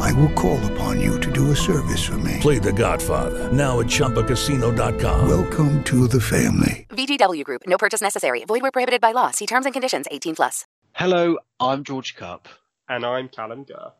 I will call upon you to do a service for me. Play The Godfather now at ChumbaCasino.com. Welcome to the family. VGW Group. No purchase necessary. Void where prohibited by law. See terms and conditions. 18 plus. Hello, I'm George Kup, And I'm Callum Gurr.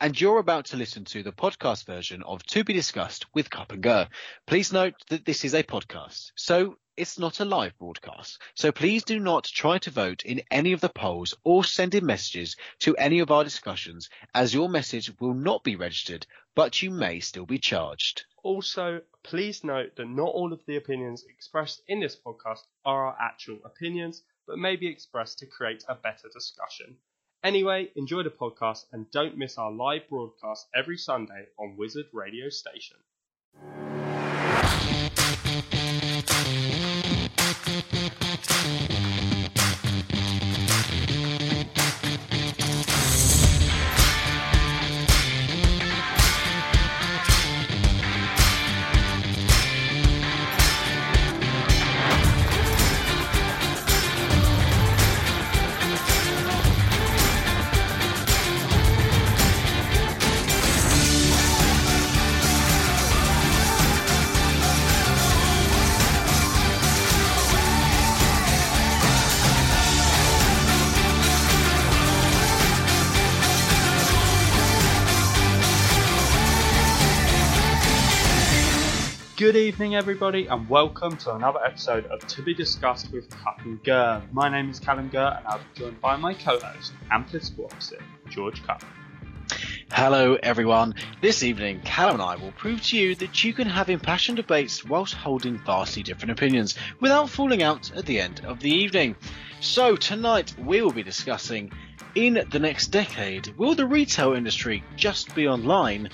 and you're about to listen to the podcast version of To Be Discussed with Kup and Gurr. Please note that this is a podcast, so it's not a live broadcast. So please do not try to vote in any of the polls or send in messages to any of our discussions, as your message will not be registered, but you may still be charged. Also, please note that not all of the opinions expressed in this podcast are our actual opinions, but may be expressed to create a better discussion. Anyway, enjoy the podcast and don't miss our live broadcast every Sunday on Wizard Radio Station. Good evening, everybody, and welcome to another episode of To Be Discussed with and Gurr. My name is Callum Gurr, and I'll be joined by my co-host and political opposite, George Kup. Hello, everyone. This evening, Callum and I will prove to you that you can have impassioned debates whilst holding vastly different opinions without falling out at the end of the evening. So, tonight we will be discussing in the next decade, will the retail industry just be online?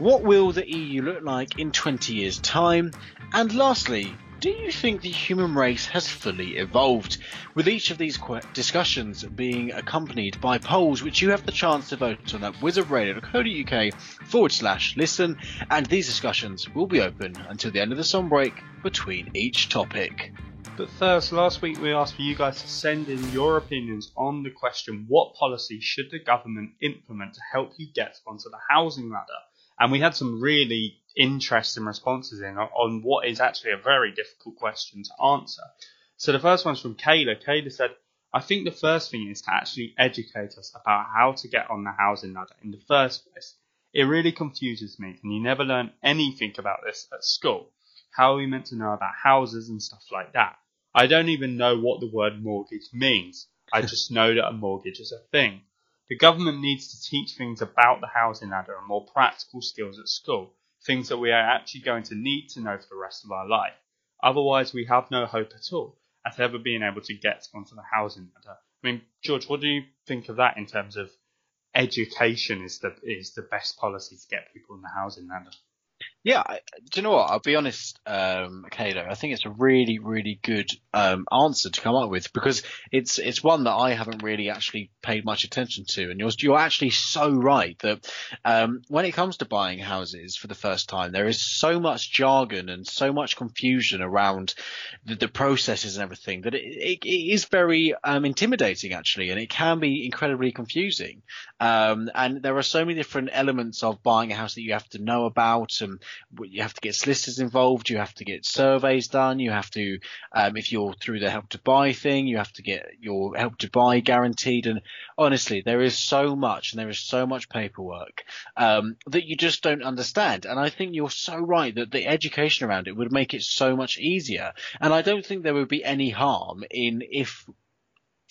What will the EU look like in 20 years' time? And lastly, do you think the human race has fully evolved? With each of these discussions being accompanied by polls, which you have the chance to vote on at wizardradio.co.uk forward slash listen, and these discussions will be open until the end of the song break between each topic. But first, last week we asked for you guys to send in your opinions on the question what policy should the government implement to help you get onto the housing ladder? And we had some really interesting responses in on- what is actually a very difficult question to answer. So the first one's from Kayla. Kayla said, I think the first thing is to actually educate us about how to get on the housing ladder in the first place. It really confuses me, and you never learn anything about this at school. How are we meant to know about houses and stuff like that? I don't even know what the word mortgage means. I just know that a mortgage is a thing. The government needs to teach things about the housing ladder and more practical skills at school, things that we are actually going to need to know for the rest of our life. Otherwise, we have no hope at all at ever being able to get onto the housing ladder. I mean, George, what do you think of that in terms of education is the is the best policy to get people on the housing ladder? Yeah, I- do you know what? I'll be honest, um, Kayla. I think it's a really, really good um, answer to come up with because it's it's one that I haven't really actually paid much attention to. And you're you're actually so right that um, when it comes to buying houses for the first time, there is so much jargon and so much confusion around the, the processes and everything that it, it, it is very um, intimidating actually, and it can be incredibly confusing. Um, and there are so many different elements of buying a house that you have to know about, and you have to get solicitors involved, you have to get surveys done, you have to, um, if you're through the help to buy thing, you have to get your help to buy guaranteed. And honestly, there is so much, and there is so much paperwork um, that you just don't understand. And I think you're so right that the education around it would make it so much easier. And I don't think there would be any harm in if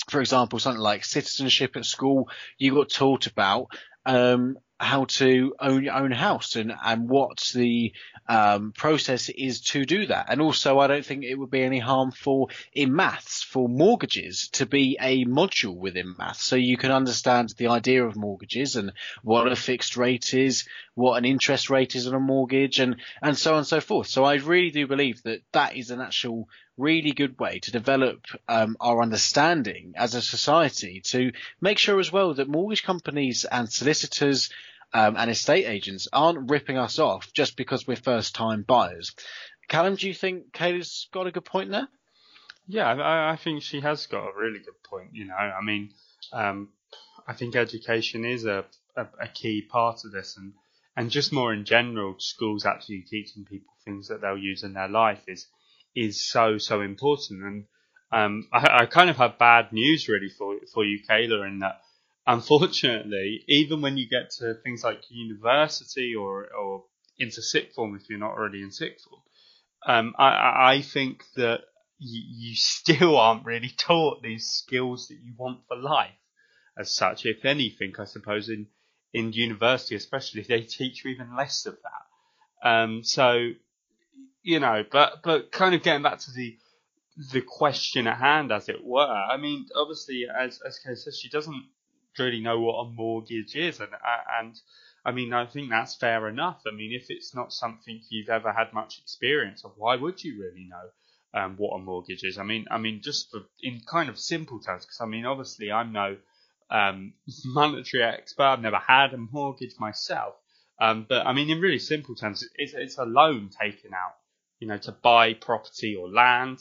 for example, something like citizenship at school, you got taught about um, how to own your own house and, and what the um, process is to do that. And also, I don't think it would be any harmful in maths for mortgages to be a module within maths. So you can understand the idea of mortgages and what a fixed rate is, what an interest rate is on a mortgage and, and so on and so forth. So I really do believe that that is an actual really good way to develop um, our understanding as a society to make sure as well that mortgage companies and solicitors um, and estate agents aren't ripping us off just because we're first time buyers. Callum, do you think Kayla's got a good point there? Yeah, I, I think she has got a really good point. You know, I mean, um, I think education is a, a, a, key part of this, and and just more in general, schools actually teaching people things that they'll use in their life is is so so important. And um, I, I kind of have bad news really for for you, Kayla, in that unfortunately, even when you get to things like university or or into sixth form, if you're not already in sixth form, um, I, I think that you, you still aren't really taught these skills that you want for life as such. If anything, I suppose in in university, especially, they teach you even less of that. Um, so, you know, but but kind of getting back to the the question at hand, as it were. I mean, obviously, as as Kay says, she doesn't really know what a mortgage is, and and I mean, I think that's fair enough. I mean, if it's not something you've ever had much experience of, why would you really know um, what a mortgage is? I mean, I mean, just for, in kind of simple terms, because I mean, obviously, I'm no um, monetary expert. I've never had a mortgage myself, um, but I mean, in really simple terms, it's, it's a loan taken out, you know, to buy property or land.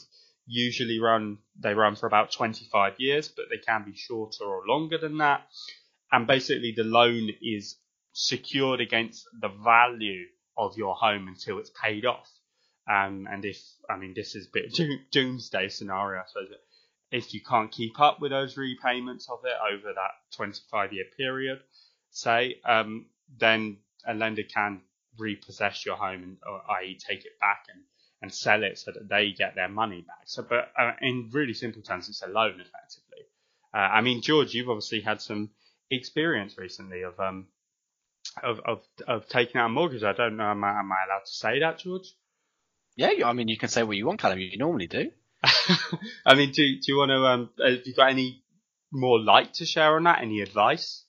Usually run they run for about 25 years, but they can be shorter or longer than that. And basically, the loan is secured against the value of your home until it's paid off. Um, and if, I mean, this is a bit doom, doomsday scenario, I suppose. If you can't keep up with those repayments of it over that 25 year period, say, um, then a lender can repossess your home and, i.e., take it back and, and sell it so that they get their money back. So, but uh, in really simple terms, it's a loan effectively. Uh, I mean, George, you've obviously had some experience recently of um, of, of, of taking out a mortgage. I don't know. Am I, am I allowed to say that, George? Yeah, I mean, you can say what you want, Callum. You normally do. I mean, do, do you want to, um, have you got any more light to share on that? Any advice?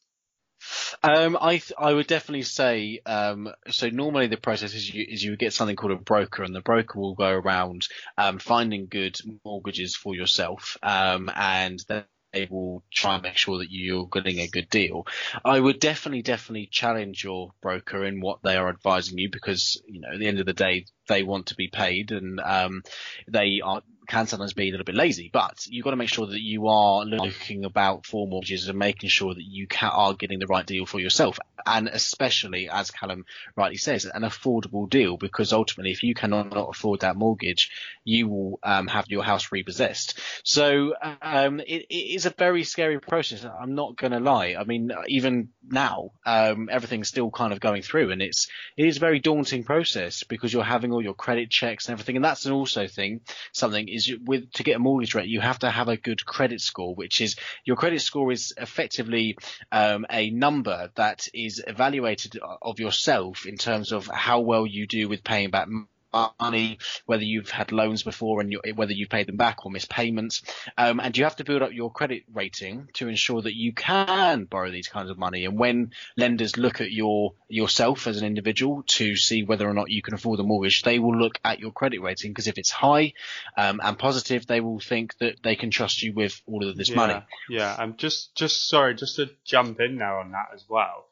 Um, I th- I would definitely say um, so. Normally, the process is you is you get something called a broker, and the broker will go around um, finding good mortgages for yourself, um, and they will try and make sure that you're getting a good deal. I would definitely, definitely challenge your broker in what they are advising you because, you know, at the end of the day, they want to be paid and um, they are can sometimes be a little bit lazy, but you've got to make sure that you are looking about for mortgages and making sure that you can, are getting the right deal for yourself. And especially, as Callum rightly says, an affordable deal, because ultimately, if you cannot afford that mortgage, you will um, have your house repossessed. So um, it, it is a very scary process. I'm not going to lie. I mean, even now, um, everything's still kind of going through, and it's it is a very daunting process because you're having all your credit checks and everything, and that's an also thing. Something is is with to get a mortgage rate, you have to have a good credit score, which is your credit score is effectively um, a number that is evaluated of yourself in terms of how well you do with paying back money, whether you've had loans before and whether you've paid them back or missed payments. Um, and you have to build up your credit rating to ensure that you can borrow these kinds of money. And when lenders look at your yourself as an individual to see whether or not you can afford the mortgage, they will look at your credit rating because if it's high um, and positive, they will think that they can trust you with all of this yeah, money. Yeah, I'm just just sorry, just to jump in there on that as well.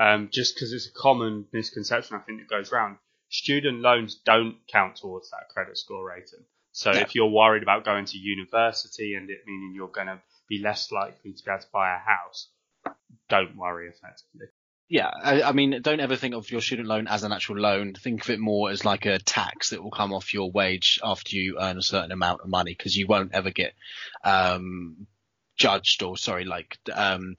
Um, just because it's a common misconception I think that goes around student loans don't count towards that credit score rating. So if you're worried about going to university and it meaning you're going to be less likely to be able to buy a house, don't worry effectively. Yeah, I, I, mean, don't ever think of your student loan as an actual loan. Think of it more as like a tax that will come off your wage after you earn a certain amount of money because you won't ever get um, judged or sorry, like um,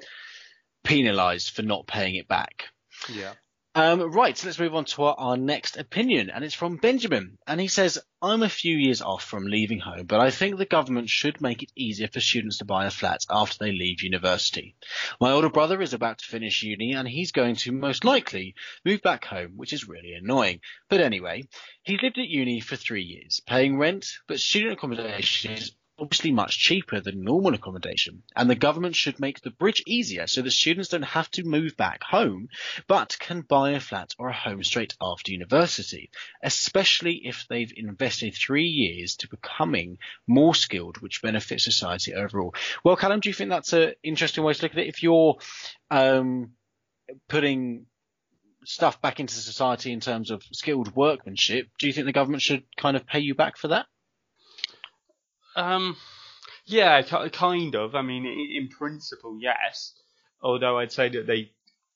penalized for not paying it back. Yeah. Um, right, so let's move on to our, our, next opinion, and it's from Benjamin. And he says, I'm a few years off from leaving home, but I think the government should make it easier for students to buy a flat after they leave university. My older brother is about to finish uni, and he's going to most likely move back home, which is really annoying. But anyway, he's lived at uni for three years, paying rent, but student accommodation is obviously much cheaper than normal accommodation, and the government should make the bridge easier so that students don't have to move back home, but can buy a flat or a home straight after university, especially if they've invested three years to becoming more skilled, which benefits society overall. Well, Callum, do you think that's an interesting way to look at it? If you're um, putting stuff back into society in terms of skilled workmanship, do you think the government should kind of pay you back for that? Um, yeah, kind of. I mean, in principle, yes. Although I'd say that they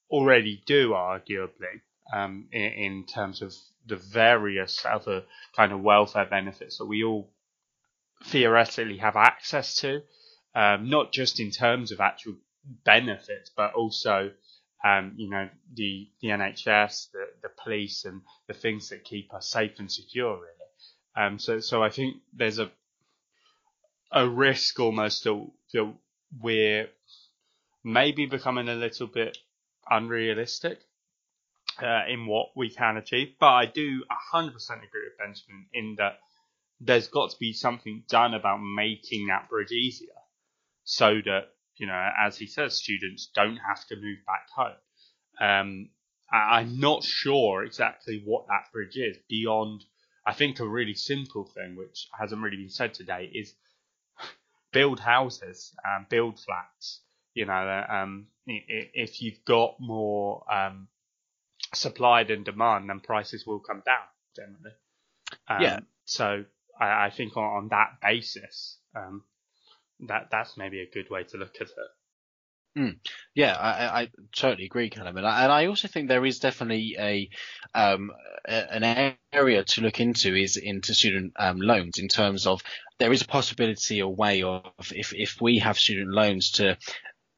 already do, arguably, um, in, in terms of the various other kind of welfare benefits that we all theoretically have access to, um, not just in terms of actual benefits, but also, um, you know, the, the NHS, the, the police, and the things that keep us safe and secure, really. Um, so, so I think there's a a risk almost that, that we're maybe becoming a little bit unrealistic uh, in what we can achieve. But I do 100% agree with Benjamin in that there's got to be something done about making that bridge easier so that, you know, as he says, students don't have to move back home. Um, I'm not sure exactly what that bridge is beyond, I think a really simple thing, which hasn't really been said today, is build houses and build flats. You know, um, if you've got more um, supply than demand, then prices will come down generally. Um, yeah. So I, I think on, on, that basis, um, that that's maybe a good way to look at it. Mm. Yeah, I, I, totally agree, Callum, and I, and I, also think there is definitely a, um, a, an area to look into is into student um, loans in terms of there is a possibility, or way of if if we have student loans to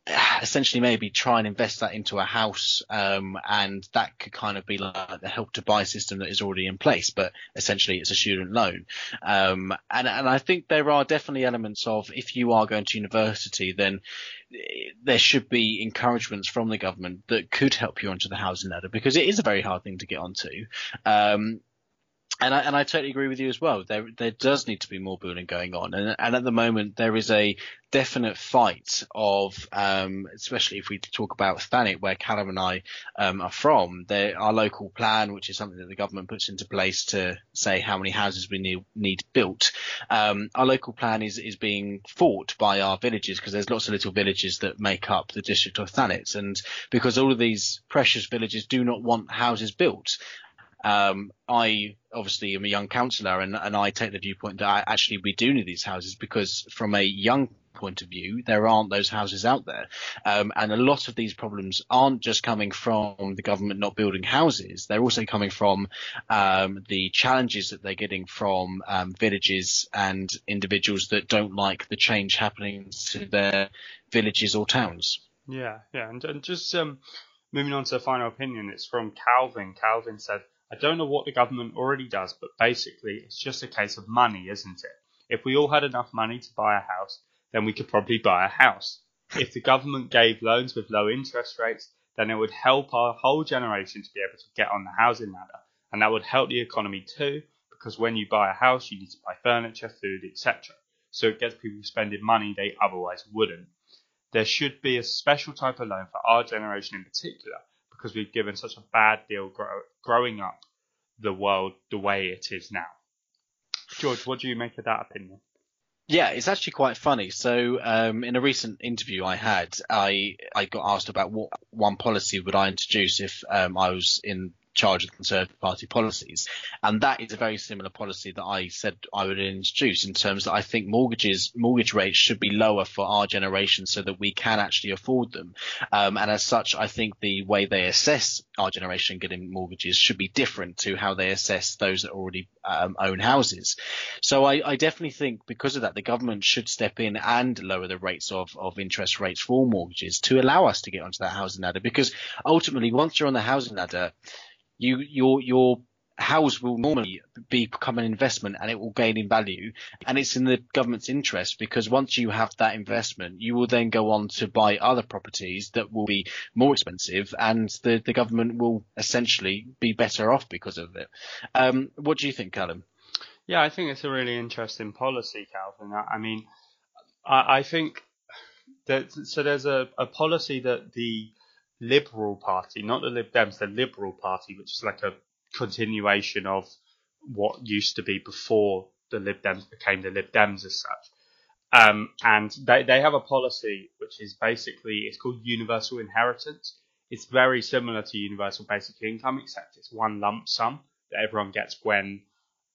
essentially maybe try and invest that into a house um, and that could kind of be like the help to buy system that is already in place but essentially it's a student loan. Um, and and I think there are definitely elements of if you are going to university then eh, there should be encouragements from the government that could help you onto the housing ladder because it is a very hard thing to get onto. Um, and I, and I totally agree with you as well. There there does need to be more building going on, and and at the moment there is a definite fight of, um, especially if we talk about Thanet, where Callum and I um, are from. There, our local plan, which is something that the government puts into place to say how many houses we need, need built. Um, our local plan is is being fought by our villages because there's lots of little villages that make up the district of Thanet, and because all of these precious villages do not want houses built, um, I obviously am a young councillor and, and I take the viewpoint that I, actually we do need these houses because from a young point of view, there aren't those houses out there. Um, and a lot of these problems aren't just coming from the government not building houses. They're also coming from um, the challenges that they're getting from um, villages and individuals that don't like the change happening to their villages or towns. Yeah, yeah. And, and just um, moving on to the final opinion, it's from Calvin. Calvin said, I don't know what the government already does, but basically it's just a case of money, isn't it? If we all had enough money to buy a house, then we could probably buy a house. If the government gave loans with low interest rates, then it would help our whole generation to be able to get on the housing ladder. And that would help the economy too, because when you buy a house, you need to buy furniture, food, etc. So it gets people spending money they otherwise wouldn't. There should be a special type of loan for our generation in particular, because we've given such a bad deal grow, growing up the world the way it is now. George, what do you make of that opinion? Yeah, it's actually quite funny. So, um, in a recent interview I had, I I got asked about what one policy would I introduce if um, I was in charge of Conservative Party policies. And that is a very similar policy that I said I would introduce in terms that I think mortgages, mortgage rates should be lower for our generation so that we can actually afford them. Um, and as such, I think the way they assess our generation getting mortgages should be different to how they assess those that already um, own houses. So I, I, definitely think because of that, the government should step in and lower the rates of, of interest rates for mortgages to allow us to get onto that housing ladder. Because ultimately, once you're on the housing ladder, you your your house will normally be become an investment and it will gain in value. And it's in the government's interest because once you have that investment you will then go on to buy other properties that will be more expensive and the, the government will essentially be better off because of it. Um, what do you think Callum? Yeah, I think it's a really interesting policy, Calvin. I, I mean, I, I think that so there's a, a policy that the Liberal Party, not the Lib Dems, the Liberal Party, which is like a continuation of what used to be before the Lib Dems became the Lib Dems as such. Um, and they, they have a policy which is basically it's called universal inheritance. It's very similar to universal basic income, except it's one lump sum that everyone gets when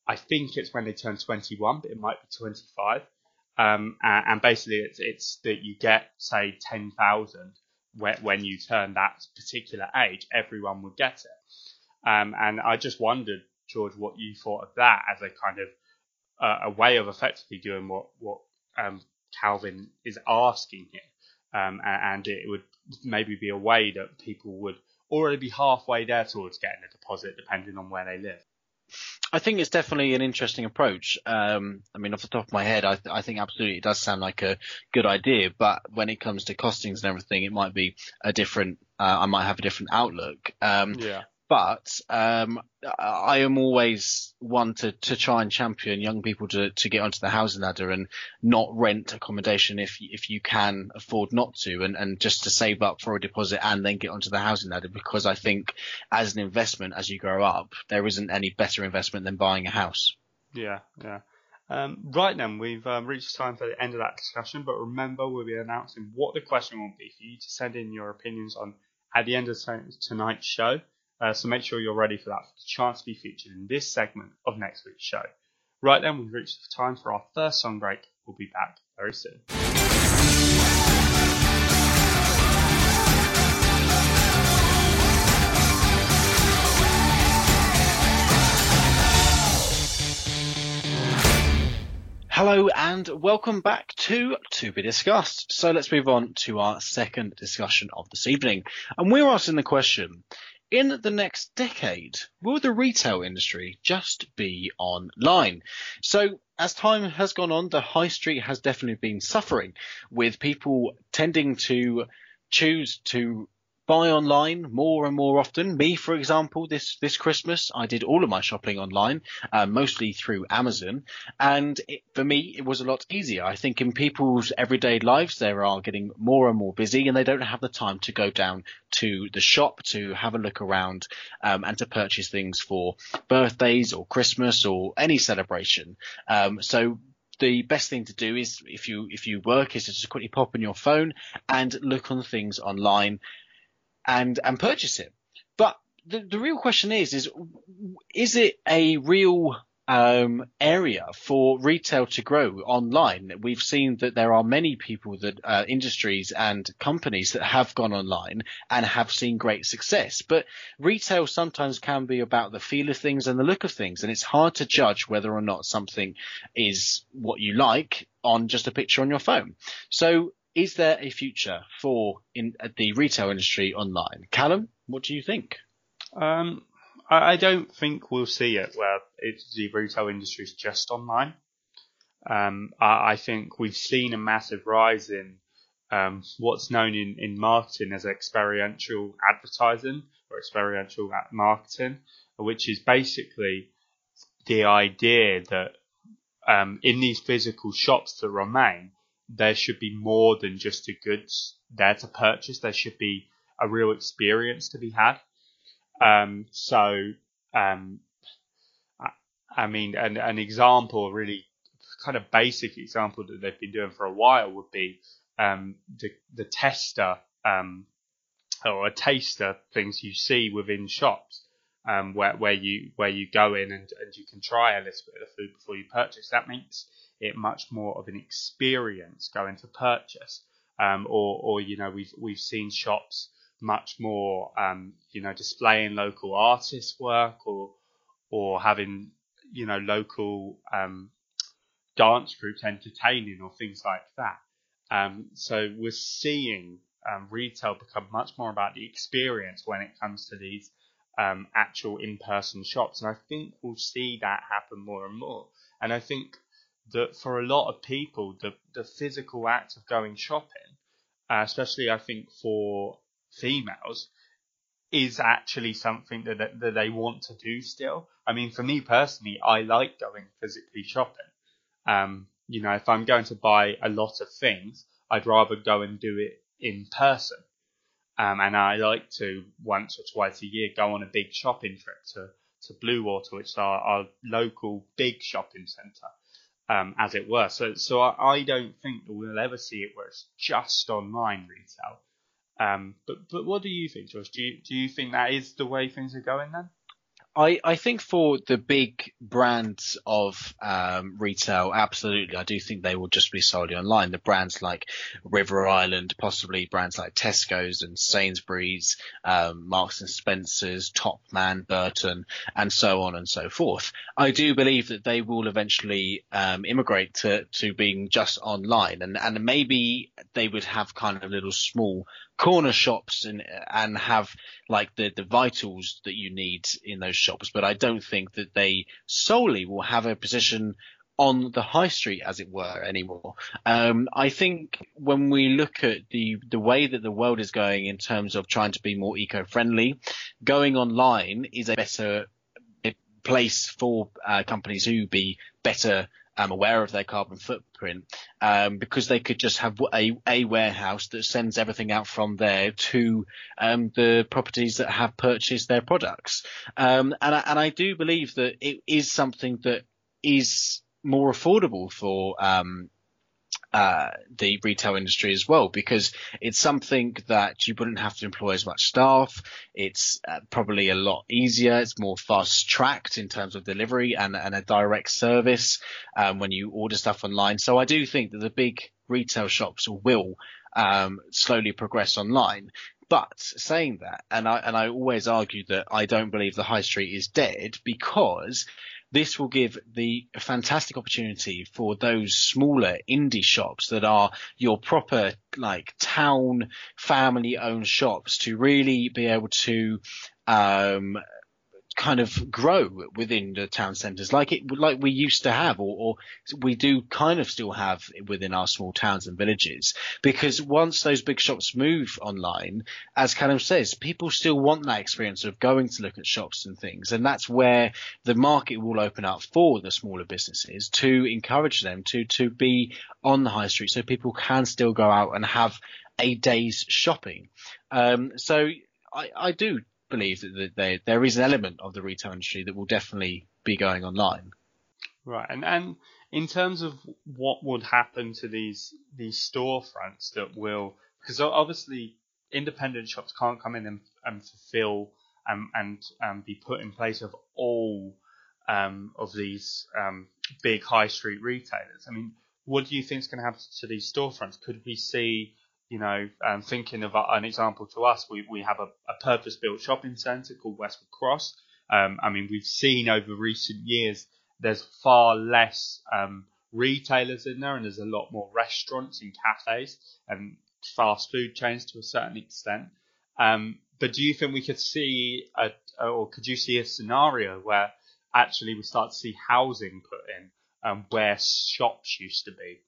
I think it's when they turn 21, but it might be 25. Um, and, and basically, it's, it's that you get say 10,000 when, you turn that particular age, everyone would get it. Um, and I just wondered, George, what you thought of that as a kind of uh, a way of effectively doing what what um, Calvin is asking here, um, and, and it would maybe be a way that people would already be halfway there towards getting a deposit, depending on where they live. I think it's definitely an interesting approach. Um, I mean, off the top of my head, I, I, think absolutely it does sound like a good idea. But when it comes to costings and everything, it might be a different. Uh, I might have a different outlook. Um, yeah but um, I am always one to, to try and champion young people to, to get onto the housing ladder and not rent accommodation if if you can afford not to, and, and just to save up for a deposit and then get onto the housing ladder because I think as an investment as you grow up, there isn't any better investment than buying a house. Yeah, yeah. Um, right then, we've um, reached time for the end of that discussion, but remember we'll be announcing what the question will be for you to send in your opinions on at the end of tonight's show. Uh, so make sure you're ready for that for chance to be featured in this segment of next week's show. Right then, we've reached the time for our first song break. We'll be back very soon. Hello and welcome back to To Be Discussed. So let's move on to our second discussion of this evening. And we're asking the question, in the next decade, will the retail industry just be online? So as time has gone on, the high street has definitely been suffering with people tending to choose to buy online more and more often. Me, for example, this this Christmas, I did all of my shopping online, uh, mostly through Amazon, and it, for me, it was a lot easier. I think in people's everyday lives, they are getting more and more busy, and they don't have the time to go down to the shop to have a look around um, and to purchase things for birthdays or Christmas or any celebration. Um, so the best thing to do is if you if you work is to just quickly pop on your phone and look on things online and and purchase it. But the, the real question is is is it a real um, area for retail to grow online. We've seen that there are many people that uh, industries and companies that have gone online and have seen great success. But retail sometimes can be about the feel of things and the look of things, and it's hard to judge whether or not something is what you like on just a picture on your phone. So is there a future for in uh, the retail industry online? Callum, what do you think? Um, I, I, don't think we'll see it where the retail industry is just online. Um, I, I, think we've seen a massive rise in um, what's known in, in marketing as experiential advertising or experiential marketing, which is basically the idea that um, in these physical shops that remain, there should be more than just the goods there to purchase. There should be a real experience to be had. Um, so, um, I, I, mean, an, an example, a really kind of basic example that they've been doing for a while would be um, the, the tester um, or a taster things you see within shops. Um, where where you where you go in and, and you can try a little bit of food before you purchase. That makes it much more of an experience going to purchase. Um, or, or, you know, we've, we've seen shops much more, um, you know, displaying local artists' work or, or having, you know, local, um, dance groups entertaining or things like that. Um, so we're seeing, um, retail become much more about the experience when it comes to these, um, actual in-person shops. And I think we'll see that happen more and more. And I think that for a lot of people, the, the physical act of going shopping, uh, especially I think for females, is actually something that that they want to do still. I mean, for me personally, I like going physically shopping. Um, you know, if I'm going to buy a lot of things, I'd rather go and do it in person. Um, and I like to once or twice a year go on a big shopping trip to, to Bluewater, which is our, our local big shopping centre, um, as it were. So, so I, I don't think that we'll ever see it where it's just online retail. Um, but, but what do you think, George? Do you, do you think that is the way things are going then? I, I think for the big brands of um, retail, absolutely, I do think they will just be solely online. The brands like River Island, possibly brands like Tesco's and Sainsbury's, um, Marks and Spencers, Topman, Burton, and so on and so forth. I do believe that they will eventually um, immigrate to, to being just online, and, and maybe they would have kind of little small corner shops and and have like the the vitals that you need in those shops but I don't think that they solely will have a position on the high street as it were anymore. Um, I think when we look at the the way that the world is going in terms of trying to be more eco-friendly going online is a better place for uh, companies who be better um, aware of their carbon footprint um, because they could just have a, a warehouse that sends everything out from there to um, the properties that have purchased their products. Um, and, I, and I do believe that it is something that is more affordable for um, uh, the retail industry as well, because it's something that you wouldn't have to employ as much staff. It's uh, probably a lot easier. It's more fast tracked in terms of delivery and, and a direct service um, when you order stuff online. So I do think that the big retail shops will um, slowly progress online. But saying that, and I and I always argue that I don't believe the high street is dead because this will give the fantastic opportunity for those smaller indie shops that are your proper like town family owned shops to really be able to um, kind of grow within the town centres like it like we used to have or, or, we do kind of still have within our small towns and villages. Because once those big shops move online as Callum says people still want that experience of going to look at shops and things. And that's where the market will open up for the smaller businesses to encourage them to to be on the high street so people can still go out and have a day's shopping. Um, so I, I do believe that there there is an element of the retail industry that will definitely be going online. Right, and and in terms of what would happen to these these storefronts that will, because obviously independent shops can't come in and, and fulfill and and um, be put in place of all um, of these um, big high street retailers. I mean, what do you think is going to happen to these storefronts? Could we see you know, um, thinking of an example to us, we, we have a, a purpose built shopping centre called Westwood Cross. Um, I mean, we've seen over recent years there's far less um, retailers in there and there's a lot more restaurants and cafes and fast food chains to a certain extent. Um, but do you think we could see, a, or could you see a scenario where actually we start to see housing put in um, where shops used to be?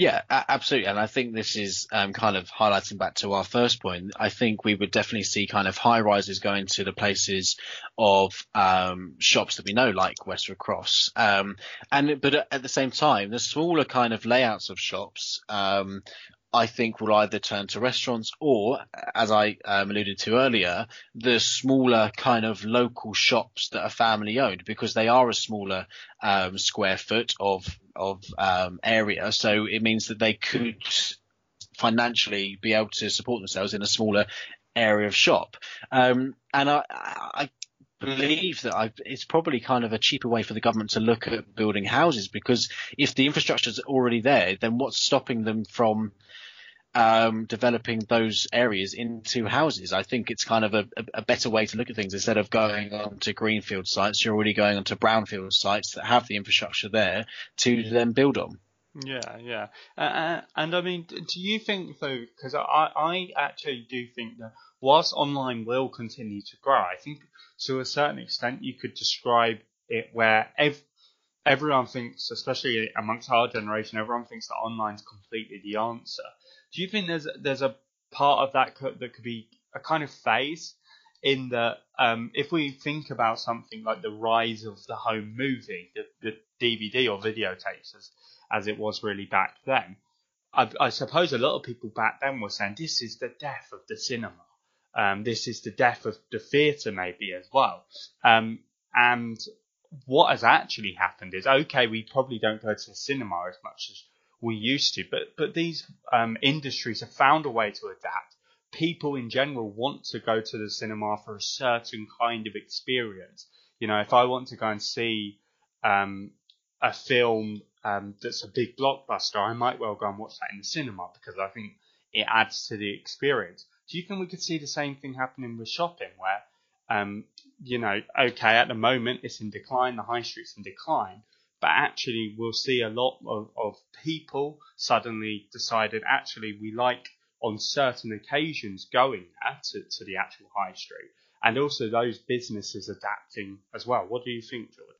Yeah, absolutely. And I think this is um, kind of highlighting back to our first point. I think we would definitely see kind of high rises going to the places of um, shops that we know, like Westwood Cross. Um, and but at the same time, the smaller kind of layouts of shops um, I think will either turn to restaurants or, as I um, alluded to earlier, the smaller kind of local shops that are family owned because they are a smaller um, square foot of of um, area. So it means that they could financially be able to support themselves in a smaller area of shop. Um, and I, I believe that I've, it's probably kind of a cheaper way for the government to look at building houses because if the infrastructure is already there, then what's stopping them from um, developing those areas into houses. I think it's kind of a, a, better way to look at things instead of going on to greenfield sites. You're already going onto brownfield sites that have the infrastructure there to then build on. Yeah, yeah, uh and I mean, do you think though? Because I, I actually do think that whilst online will continue to grow, I think to a certain extent you could describe it where ev- everyone thinks, especially amongst our generation, everyone thinks that online's completely the answer. Do you think there's there's a part of that could, that could be a kind of phase in that um, if we think about something like the rise of the home movie, the, the DVD or videotapes as, as it was really back then, I, I, suppose a lot of people back then were saying this is the death of the cinema. Um, this is the death of the theatre, maybe as well. Um, and what has actually happened is okay, we probably don't go to the cinema as much as we used to, but but these um, industries have found a way to adapt. People in general want to go to the cinema for a certain kind of experience. You know, if I want to go and see um, a film um, that's a big blockbuster, I might well go and watch that in the cinema because I think it adds to the experience. Do you think we could see the same thing happening with shopping, where um, you know, okay, at the moment it's in decline, the high street's in decline, but actually we'll see a lot of, of people suddenly decided actually we like on certain occasions going there to, to the actual high street and also those businesses adapting as well. What do you think, George?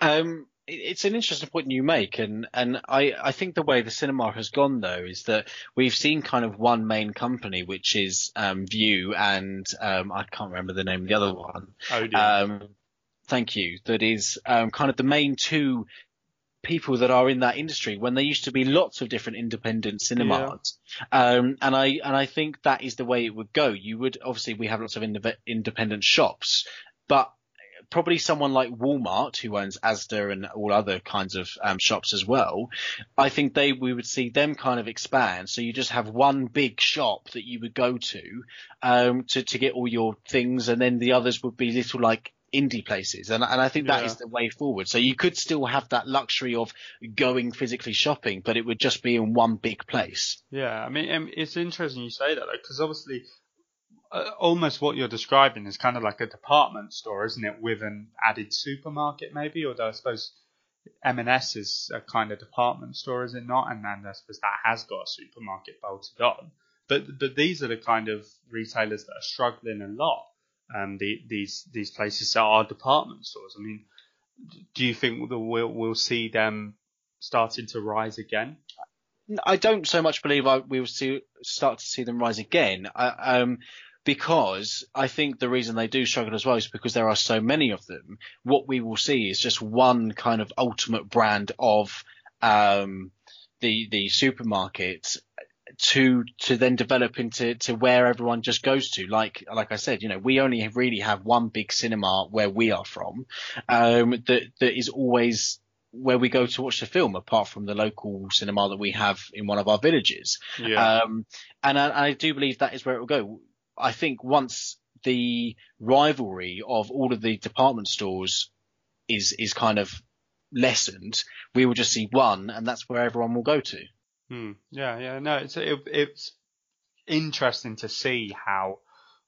Um, it's an interesting point you make, and and I I think the way the cinema has gone though is that we've seen kind of one main company, which is um, Vue, and um, I can't remember the name of the other one. Oh Um, thank you. That is um, kind of the main two people that are in that industry when there used to be lots of different independent cinemas. Yeah. Um, and I, and I think that is the way it would go. You would, obviously we have lots of ind- independent shops, but probably someone like Walmart, who owns Asda and all other kinds of um, shops as well, I think they we would see them kind of expand. So you just have one big shop that you would go to um, to to get all your things, and then the others would be little like indie places and, and I think that yeah. is the way forward. So you could still have that luxury of going physically shopping, but it would just be in one big place. Yeah, I mean, um, it's interesting you say that because obviously almost what you're describing is kind of like a department store, isn't it? With an added supermarket, maybe. Although I suppose M&S is a kind of department store, is it not? And then I suppose that has got a supermarket bolted on. But but these are the kind of retailers that are struggling a lot. Um, the, these these places that are department stores. I mean, do you think that we'll we'll see them starting to rise again? I don't so much believe I, we will see, start to see them rise again. I, um, because I think the reason they do struggle as well is because there are so many of them. What we will see is just one kind of ultimate brand of um, the the supermarket to to then develop into to where everyone just goes to. Like like I said, you know, we only really have one big cinema where we are from um, that that is always where we go to watch the film, apart from the local cinema that we have in one of our villages. Yeah. Um, and I, I, do believe that is where it will go. I think once the rivalry of all of the department stores is is kind of lessened, we will just see one, and that's where everyone will go to. Hmm. Yeah, yeah, no, it's it, it's interesting to see how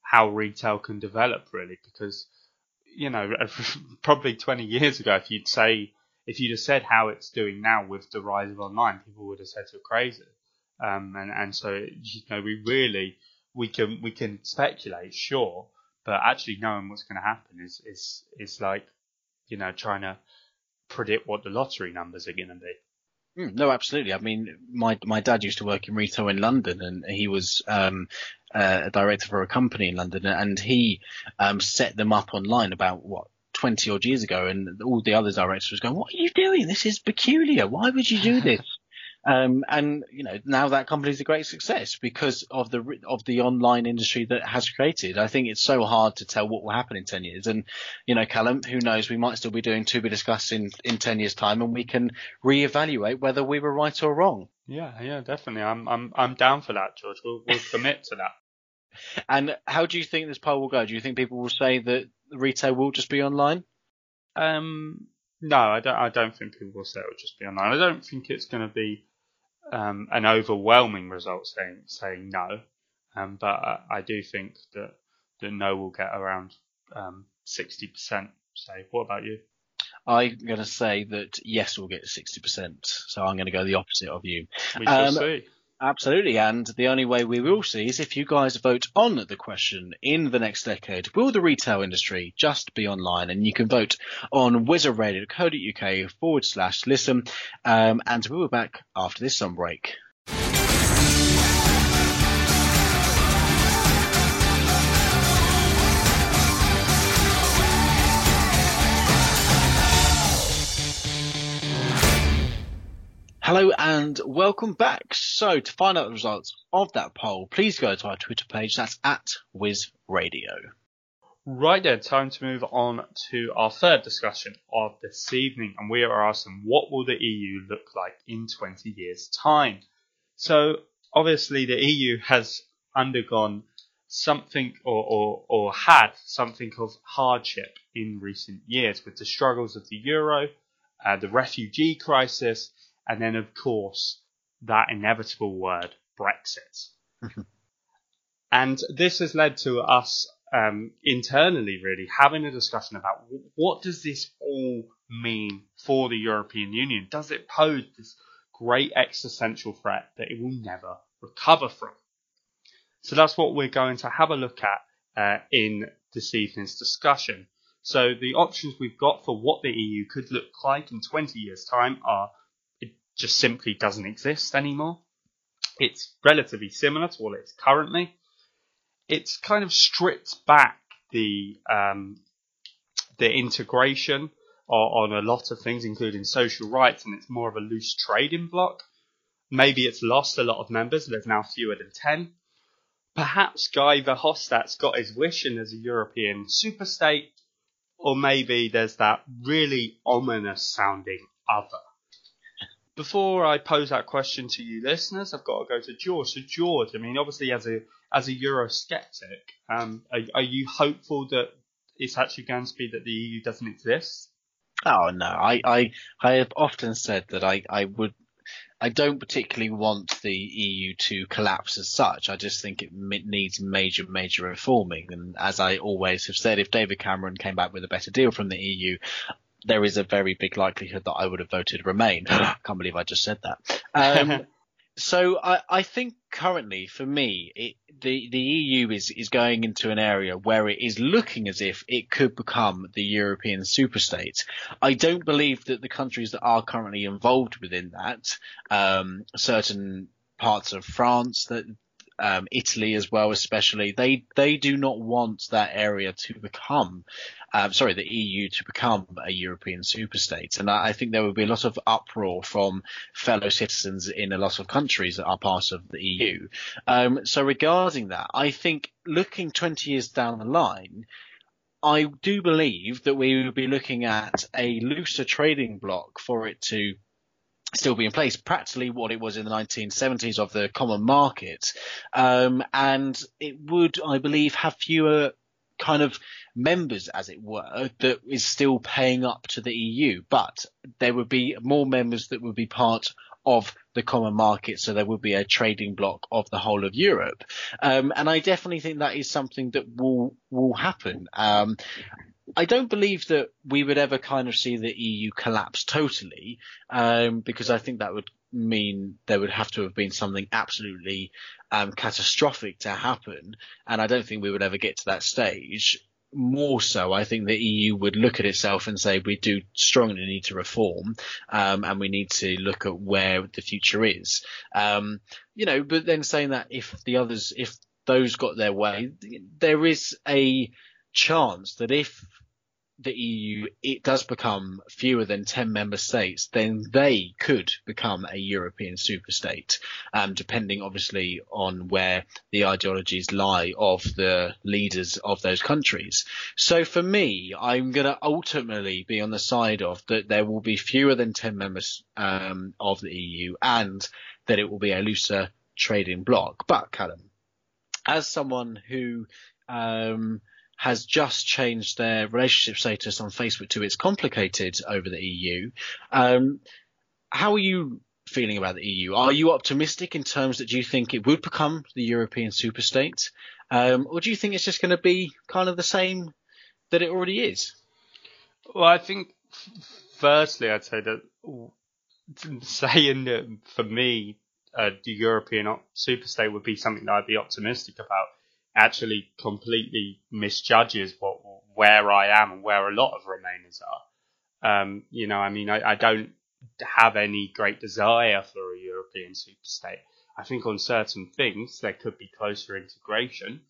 how retail can develop really because you know probably 20 years ago if you'd say if you'd have said how it's doing now with the rise of online people would have said you're crazy um, and and so you know we really we can we can speculate, sure, but actually knowing what's going to happen is is is like you know trying to predict what the lottery numbers are going to be. Mm, no, absolutely. I mean, my my dad used to work in retail in London, and he was um, uh, a director for a company in London, and he um, set them up online about what 20 odd years ago, and all the other directors was going, "What are you doing? This is peculiar. Why would you do this?" Um, and you know now that company is a great success because of the of the online industry that has created. I think it's so hard to tell what will happen in ten years. And you know, Callum, who knows? We might still be doing to be discussed in in ten years' time, and we can reevaluate whether we were right or wrong. Yeah, yeah, definitely. I'm I'm I'm down for that, George. We'll we'll commit to that. And how do you think this poll will go? Do you think people will say that retail will just be online? Um, no, I don't. I don't think people will say it will just be online. I don't think it's going to be um, an overwhelming result saying saying no, um, but I, I, do think that that no will get around um, sixty percent. Say, what about you? I'm going to say that yes will get sixty percent. So I'm going to go the opposite of you. We shall um, see. Absolutely, and the only way we will see is if you guys vote on the question in the next decade, will the retail industry just be online? And you can vote on wizardradio.co.uk forward slash listen. Um, and we'll be back after this sun break. Hello and welcome back. So to find out the results of that poll, please go to our Twitter page. That's at Wiz Radio. Right then, time to move on to our third discussion of this evening, and we are asking what will the EU look like in 20 years' time? So, obviously, the EU has undergone something or, or, or had something of hardship in recent years with the struggles of the euro, uh, the refugee crisis, and then, of course, that inevitable word, Brexit. and this has led to us um, internally, really, having a discussion about what does this all mean for the European Union? Does it pose this great existential threat that it will never recover from? So that's what we're going to have a look at uh, in this evening's discussion. So the options we've got for what the EU could look like in 20 years' time are just simply doesn't exist anymore. It's relatively similar to what it is currently. It's kind of stripped back the um, the integration on, on a lot of things, including social rights, and it's more of a loose trading bloc. Maybe it's lost a lot of members. There's now fewer than 10. Perhaps Guy Verhofstadt's got his wish and there's a European superstate, or maybe there's that really ominous sounding other. Before I pose that question to you listeners, I've got to go to George. So George, I mean, obviously as a as a Eurosceptic, um, are, are you hopeful that it's actually going to be that the EU doesn't exist? Oh no, I, I, I have often said that I, I would, I don't particularly want the EU to collapse as such. I just think it needs major, major reforming. And as I always have said, if David Cameron came back with a better deal from the EU, there is a very big likelihood that I would have voted Remain. I can't believe I just said that. Um, so I, I think currently for me, it, the, the EU is, is going into an area where it is looking as if it could become the European superstate. I don't believe that the countries that are currently involved within that, um, certain parts of France that um, Italy as well, especially they they do not want that area to become, um, sorry, the EU to become a European superstate, and I, I think there will be a lot of uproar from fellow citizens in a lot of countries that are part of the EU. Um, so regarding that, I think looking 20 years down the line. I do believe that we will be looking at a looser trading bloc for it to still be in place, practically what it was in the 1970s of the common market. Um, and it would, I believe, have fewer kind of members, as it were, that is still paying up to the EU, but there would be more members that would be part of the common market, so there would be a trading bloc of the whole of Europe. Um, and I definitely think that is something that will will happen. Um, I don't believe that we would ever kind of see the EU collapse totally, um, because I think that would mean there would have to have been something absolutely um, catastrophic to happen, and I don't think we would ever get to that stage. More so, I think the EU would look at itself and say we do strongly need to reform, um, and we need to look at where the future is. Um, you know, but then saying that if the others, if those got their way, there is a chance that if the EU it does become fewer than 10 member states, then they could become a European superstate, um, depending obviously on where the ideologies lie of the leaders of those countries. So for me, I'm going to ultimately be on the side of that there will be fewer than 10 members um, of the EU and that it will be a looser trading bloc. But Callum, as someone who um, has just changed their relationship status on Facebook to it's complicated over the EU. Um, how are you feeling about the EU? Are you optimistic in terms that you think it would become the European superstate? Um, or do you think it's just going to be kind of the same that it already is? Well, I think firstly, I'd say that saying that for me, uh, the European superstate would be something that I'd be optimistic about actually completely misjudges what where I am and where a lot of Remainers are. Um, you know, I mean, I, I, don't have any great desire for a European superstate. I think on certain things there could be closer integration,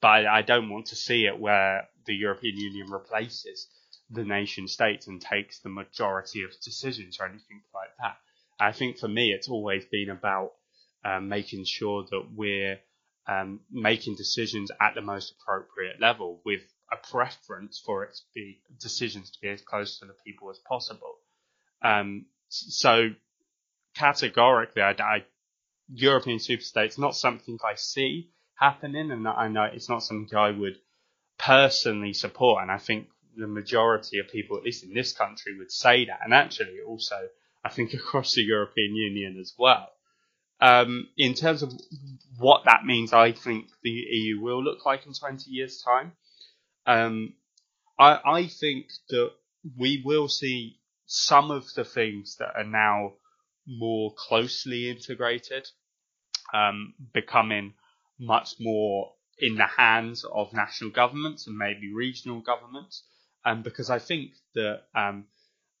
but I, I don't want to see it where the European Union replaces the nation states and takes the majority of decisions or anything like that. I think for me, it's always been about um, making sure that we're um, making decisions at the most appropriate level with a preference for it to be decisions to be as close to the people as possible. Um, so categorically, I, I, European superstates not something I see happening, and I know it's not something I would personally support. And I think the majority of people, at least in this country, would say that. And actually, also, I think across the European Union as well. Um, in terms of what that means, I think the EU will look like in 20 years' time. Um, I, I think that we will see some of the things that are now more closely integrated um, becoming much more in the hands of national governments and maybe regional governments. Um, because I think that um,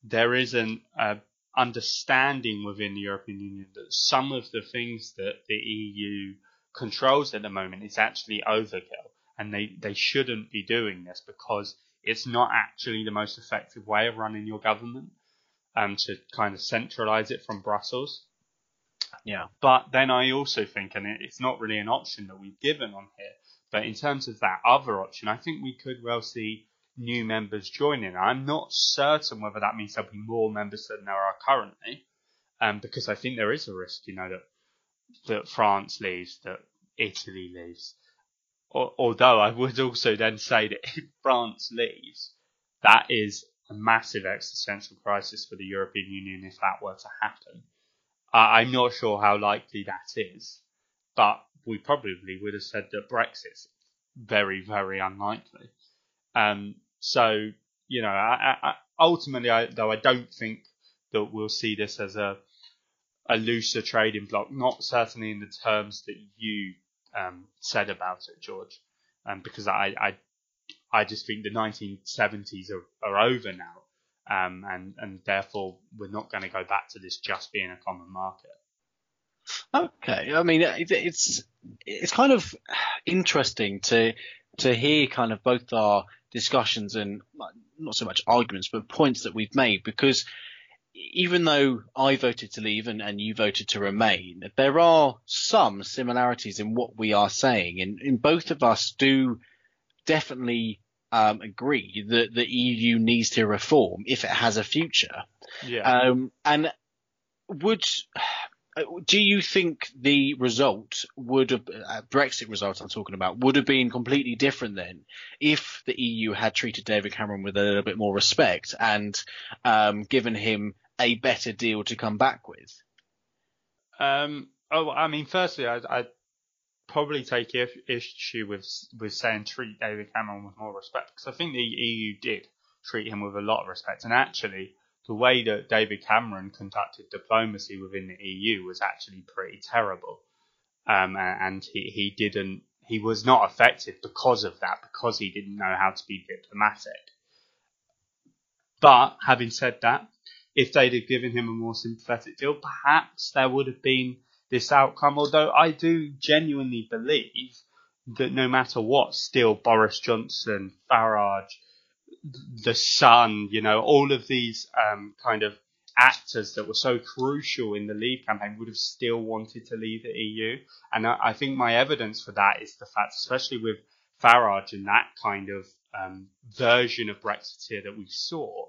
there is an uh, understanding within the European Union that some of the things that the EU controls at the moment is actually overkill, and they, they shouldn't be doing this because it's not actually the most effective way of running your government um, to kind of centralize it from Brussels. Yeah. But then I also think, and it's not really an option that we've given on here, but in terms of that other option, I think we could well see new members joining. I'm not certain whether that means there'll be more members than there are currently, um, because I think there is a risk, you know, that that France leaves, that Italy leaves. although I would also then say that if France leaves, that is a massive existential crisis for the European Union if that were to happen. I'm not sure how likely that is, but we probably would have said that Brexit's very, very unlikely. Um, so, you know, I, I, ultimately, I, though I don't think that we'll see this as a a looser trading bloc, not certainly in the terms that you um, said about it, George, um, because I, I I just think the 1970s are, are over now, um, and and therefore we're not going to go back to this just being a common market. Okay, I mean it's it's kind of interesting to to hear kind of both our discussions and not so much arguments, but points that we've made because even though I voted to leave and, and you voted to remain, there are some similarities in what we are saying, and, and both of us do definitely um, agree that the EU needs to reform if it has a future. Yeah. Um, and would do you think the result would have uh, Brexit result I'm talking about would have been completely different then if the EU had treated David Cameron with a little bit more respect and um, given him a better deal to come back with? Um, oh, I mean, firstly, I, I probably take issue with with saying treat David Cameron with more respect because I think the EU did treat him with a lot of respect, and actually the way that David Cameron conducted diplomacy within the EU was actually pretty terrible, um, and he he didn't he was not effective because of that because he didn't know how to be diplomatic. But having said that, if they'd have given him a more sympathetic deal, perhaps there would have been this outcome. Although I do genuinely believe that no matter what, still Boris Johnson, Farage, the Sun, you know, all of these um, kind of actors that were so crucial in the Leave campaign would have still wanted to leave the EU. And I, I think my evidence for that is the fact, especially with Farage and that kind of um, version of Brexiteer that we saw,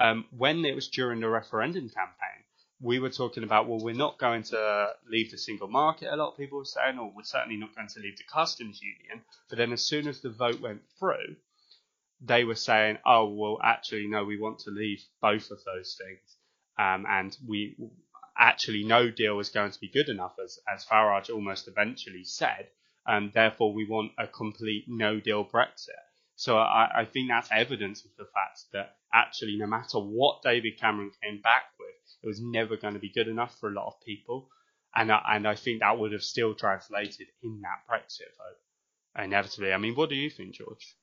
um, when it was during the referendum campaign, we were talking about, well, we're not going to leave the single market, a lot of people were saying, or we're certainly not going to leave the customs union. But then as soon as the vote went through, they were saying, oh, well, actually, no, we want to leave both of those things. Um, and we actually, no deal is going to be good enough, as, as Farage almost eventually said. And therefore, we want a complete no deal Brexit. So I, I think that's evidence of the fact that actually, no matter what David Cameron came back with, it was never going to be good enough for a lot of people. And I, and I think that would have still translated in that Brexit vote, inevitably. I mean, what do you think, George?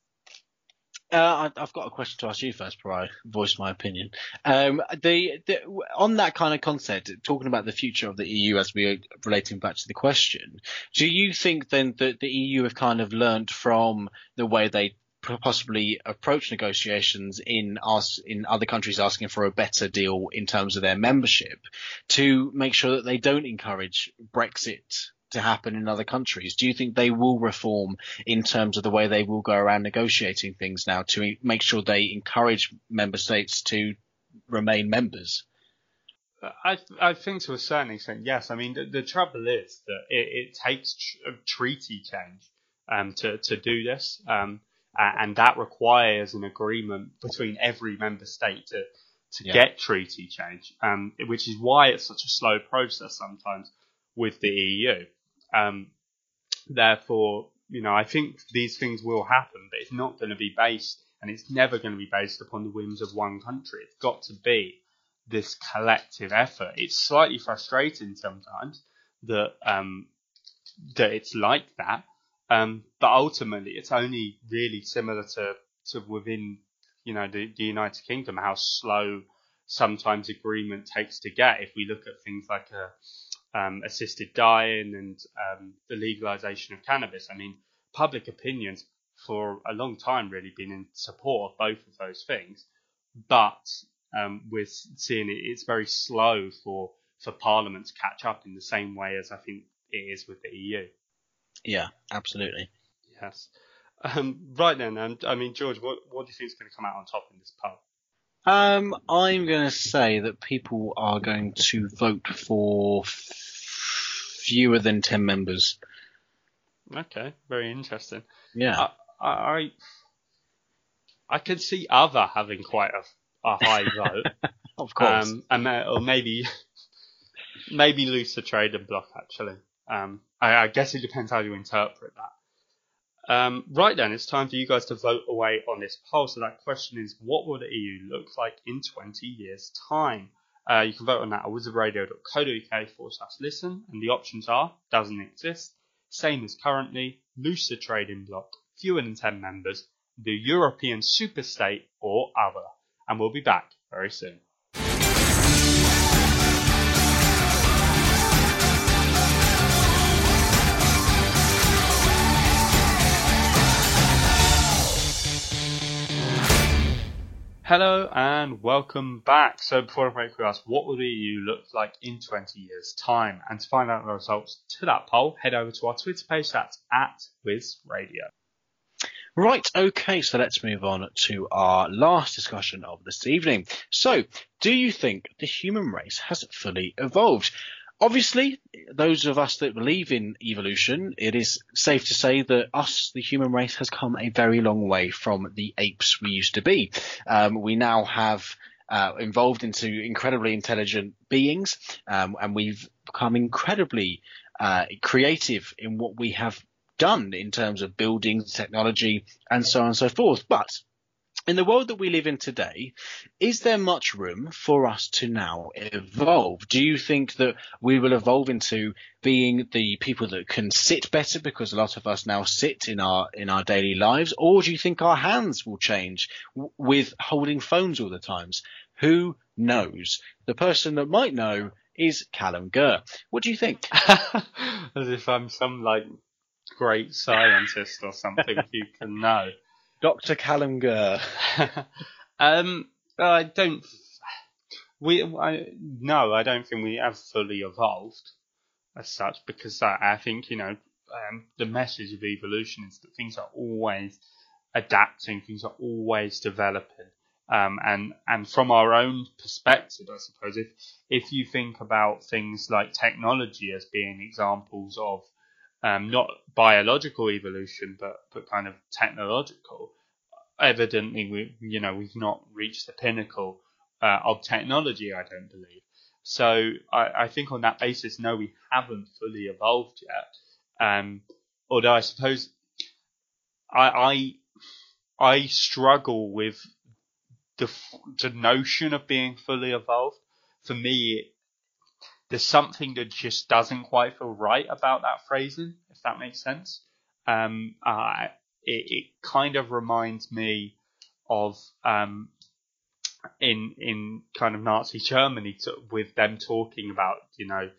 Uh, I've got a question to ask you first before I voice my opinion. Um, the, the, on that kind of concept, talking about the future of the EU as we are relating back to the question, do you think then that the EU have kind of learned from the way they possibly approach negotiations in us in other countries asking for a better deal in terms of their membership to make sure that they don't encourage Brexit to happen in other countries? Do you think they will reform in terms of the way they will go around negotiating things now to make sure they encourage member states to remain members? I I think to a certain extent, yes. I mean, the, the trouble is that it, it takes tr- treaty change um, to to do this, um, and that requires an agreement between every member state to to yeah. get treaty change, um, which is why it's such a slow process sometimes with the EU. Um, therefore, you know, I think these things will happen, but it's not going to be based, and it's never going to be based upon the whims of one country. It's got to be this collective effort. It's slightly frustrating sometimes that um, that it's like that, um, but ultimately it's only really similar to to within you know the, the United Kingdom how slow sometimes agreement takes to get. If we look at things like a, um, assisted dying and um, the legalization of cannabis, I mean public opinions for a long time really been in support of both of those things, but um, we're seeing it, it's very slow for, for Parliament to catch up in the same way as I think it is with the EU. Yeah, absolutely. Yes. Um, right then, um, I mean, George, what, what do you think is going to come out on top in this poll? Um, I'm going to say that people are going to vote for f- fewer than 10 members. Okay, very interesting. Yeah. I, I, I could see other having quite a a high vote. of course. Um, and or maybe maybe looser trading bloc actually. Um, I, I, guess it depends how you interpret that. Um, right then, it's time for you guys to vote away on this poll. So that question is, what will the EU look like in 20 years' time? Uh, you can vote on that at wizardradio.co.uk forward slash listen, and the options are doesn't exist, same as currently, looser trading bloc, fewer than 10 members, the European superstate, or other and we'll be back very soon. Hello and welcome back. So before I break, we ask, what will the EU look like in 20 years' time? And to find out the results to that poll, head over to our Twitter page. That's at Wiz Radio. Right, okay, so let's move on to our last discussion of this evening. So, do you think the human race has fully evolved? Obviously, those of us that believe in evolution, it is safe to say that us, the human race, has come a very long way from the apes we used to be. Um, we now have uh, evolved into incredibly intelligent beings, um, and we've become incredibly uh, creative in what we have done in terms of buildings, technology, and so on and so forth. But in the world that we live in today, is there much room for us to now evolve? Do you think that we will evolve into being the people that can sit better because a lot of us now sit in our in our daily lives, or do you think our hands will change w- with holding phones all the times? Who knows? The person that might know is Callum Gurr. What do you think? As if I'm some like great scientist or something you can know. Dr. Callum Gurr. um, I don't. We I, no, I don't think we have fully evolved as such because I, I think you know um, the message of evolution is that things are always adapting, things are always developing. Um, and and from our own perspective, I suppose if if you think about things like technology as being examples of um, not biological evolution, but but kind of technological. Evidently, we you know we've not reached the pinnacle uh, of technology. I don't believe. So I, I, think on that basis, no, we haven't fully evolved yet. Um, although I suppose I, I I struggle with the the notion of being fully evolved. For me, there's something that just doesn't quite feel right about that phrasing, if that makes sense. Um, uh, it, it, kind of reminds me of um, in in kind of Nazi Germany to, with them talking about you know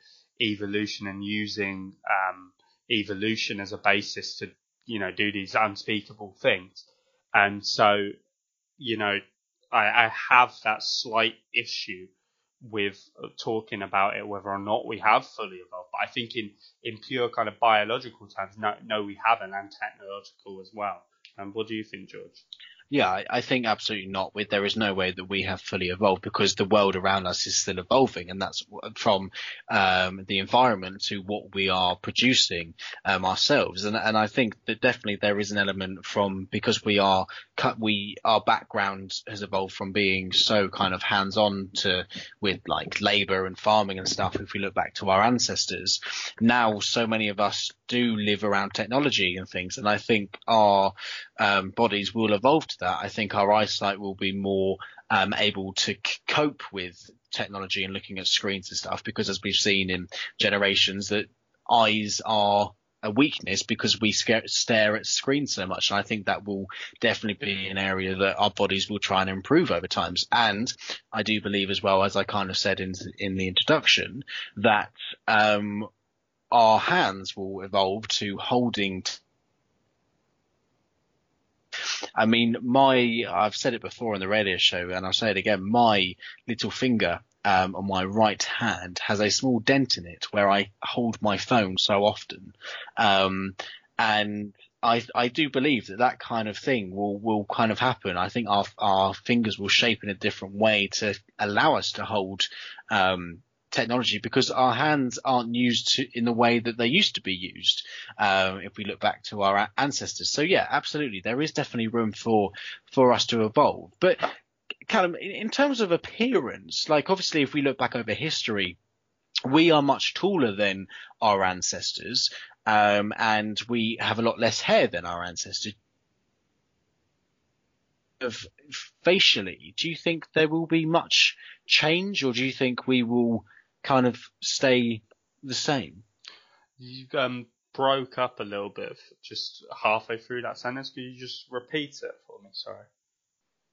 evolution and using um, evolution as a basis to you know do these unspeakable things. And so, you know, I, I have that slight issue with talking about it, whether or not we have fully evolved. But I think in, in pure kind of biological terms, no, no, we haven't, and technological as well. And um, what do you think, George? Yeah, I, I think absolutely not. With there is no way that we have fully evolved because the world around us is still evolving, and that's from um, the environment to what we are producing um, ourselves. And, and I think that definitely there is an element from because we are cut, we our background has evolved from being so kind of hands on to with like labor and farming and stuff. If we look back to our ancestors, now so many of us do live around technology and things, and I think our um, bodies will evolve to that. I think our eyesight will be more um, able to c- cope with technology and looking at screens and stuff, because as we've seen in generations, that eyes are a weakness because we scare, stare at screens so much. And I think that will definitely be an area that our bodies will try and improve over times. And I do believe as well, as I kind of said in, in the introduction, that, um, our hands will evolve to holding. T- I mean, my, I've said it before on the radio show and I'll say it again, my little finger um, on my right hand has a small dent in it where I hold my phone so often. Um, and I, I do believe that that kind of thing will, will kind of happen. I think our, our fingers will shape in a different way to allow us to hold, um, technology because our hands aren't used to, in the way that they used to be used. Um, if we look back to our ancestors. So yeah, absolutely. There is definitely room for, for us to evolve. But Callum, in, terms of appearance, like obviously if we look back over history, we are much taller than our ancestors. Um, and we have a lot less hair than our ancestors of facially, do you think there will be much change, or do you think we will kind of stay the same. You um, broke up a little bit just halfway through that sentence. Could you just repeat it for me? Sorry.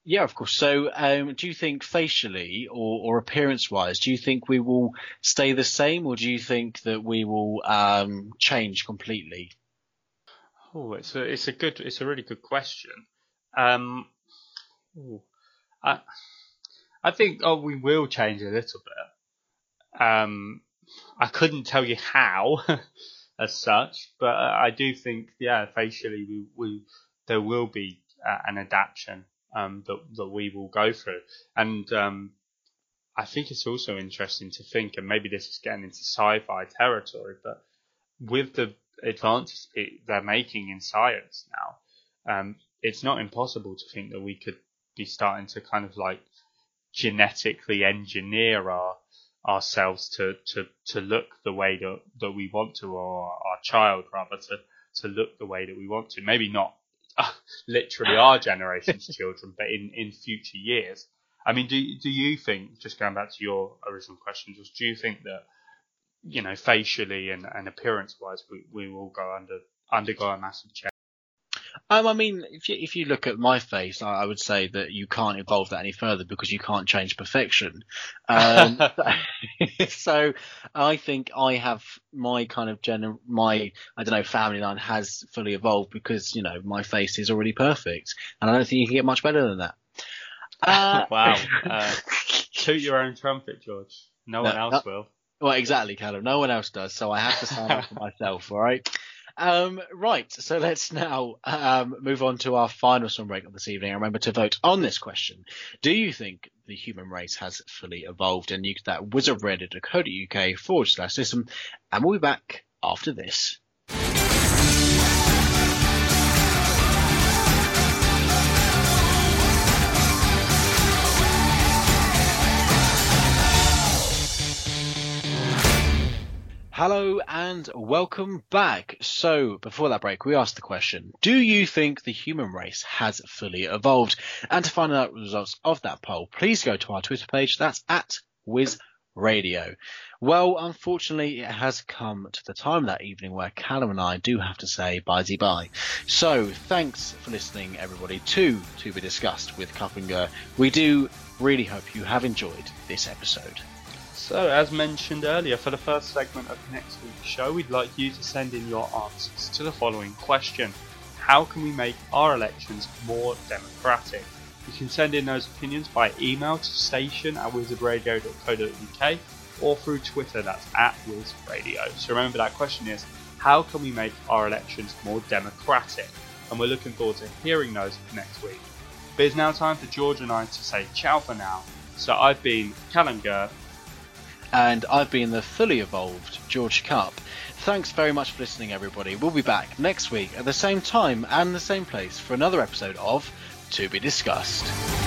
Yeah, of course. So, um, do you think facially or, or appearance-wise, do you think we will stay the same, or do you think that we will um, change completely? Oh, it's a it's a good it's a really good question. Um, ooh, I I think oh we will change a little bit. Um, I couldn't tell you how as such, but I do think, yeah, facially we, we there will be uh, an adaptation um, that that we will go through, and um, I think it's also interesting to think, and maybe this is getting into sci-fi territory, but with the advances they're making in science now, um, it's not impossible to think that we could be starting to kind of like genetically engineer our ourselves to, to, to look the way that, that we want to, or our child rather to, to look the way that we want to. Maybe not uh, literally our generation's children, but in, in future years. I mean, do do you think, just going back to your original question, just do you think that, you know, facially and, and appearance wise, we, we will go under undergo a massive change? Um, I mean, if you, if you look at my face, I, I, would say that you can't evolve that any further because you can't change perfection. Um, so I think I have my kind of gener- my, I don't know, family line has fully evolved because, you know, my face is already perfect. And I don't think you can get much better than that. Uh, wow. Uh, toot your own trumpet, George. No, no one else no, will. Well, exactly, Callum. No one else does. So I have to sign up for myself, all right? Um, right, so let's now um, move on to our final song break of this evening. Remember to vote on this question. Do you think the human race has fully evolved? And you that wizardradio.co.uk forward slash system. And we'll be back after this. Hello and welcome back. So, before that break, we asked the question, do you think the human race has fully evolved? And to find out the results of that poll, please go to our Twitter page. That's at Wiz Radio. Well, unfortunately, it has come to the time that evening where Callum and I do have to say bye bye. So, thanks for listening, everybody, to To Be Discussed with Kup and Gurr. We do really hope you have enjoyed this episode. So, as mentioned earlier, for the first segment of next week's show, we'd like you to send in your answers to the following question how can we make our elections more democratic? You can send in those opinions by email to station at wizardradio.co.uk or through Twitter, that's at wizardradio. So remember that question is, how can we make our elections more democratic? And we're looking forward to hearing those next week. But it's now time for George and I to say ciao for now. So I've been Callum Gurr. And I've been the fully evolved George Kup. Thanks very much for listening, everybody. We'll be back next week at the same time and the same place for another episode of To Be Discussed.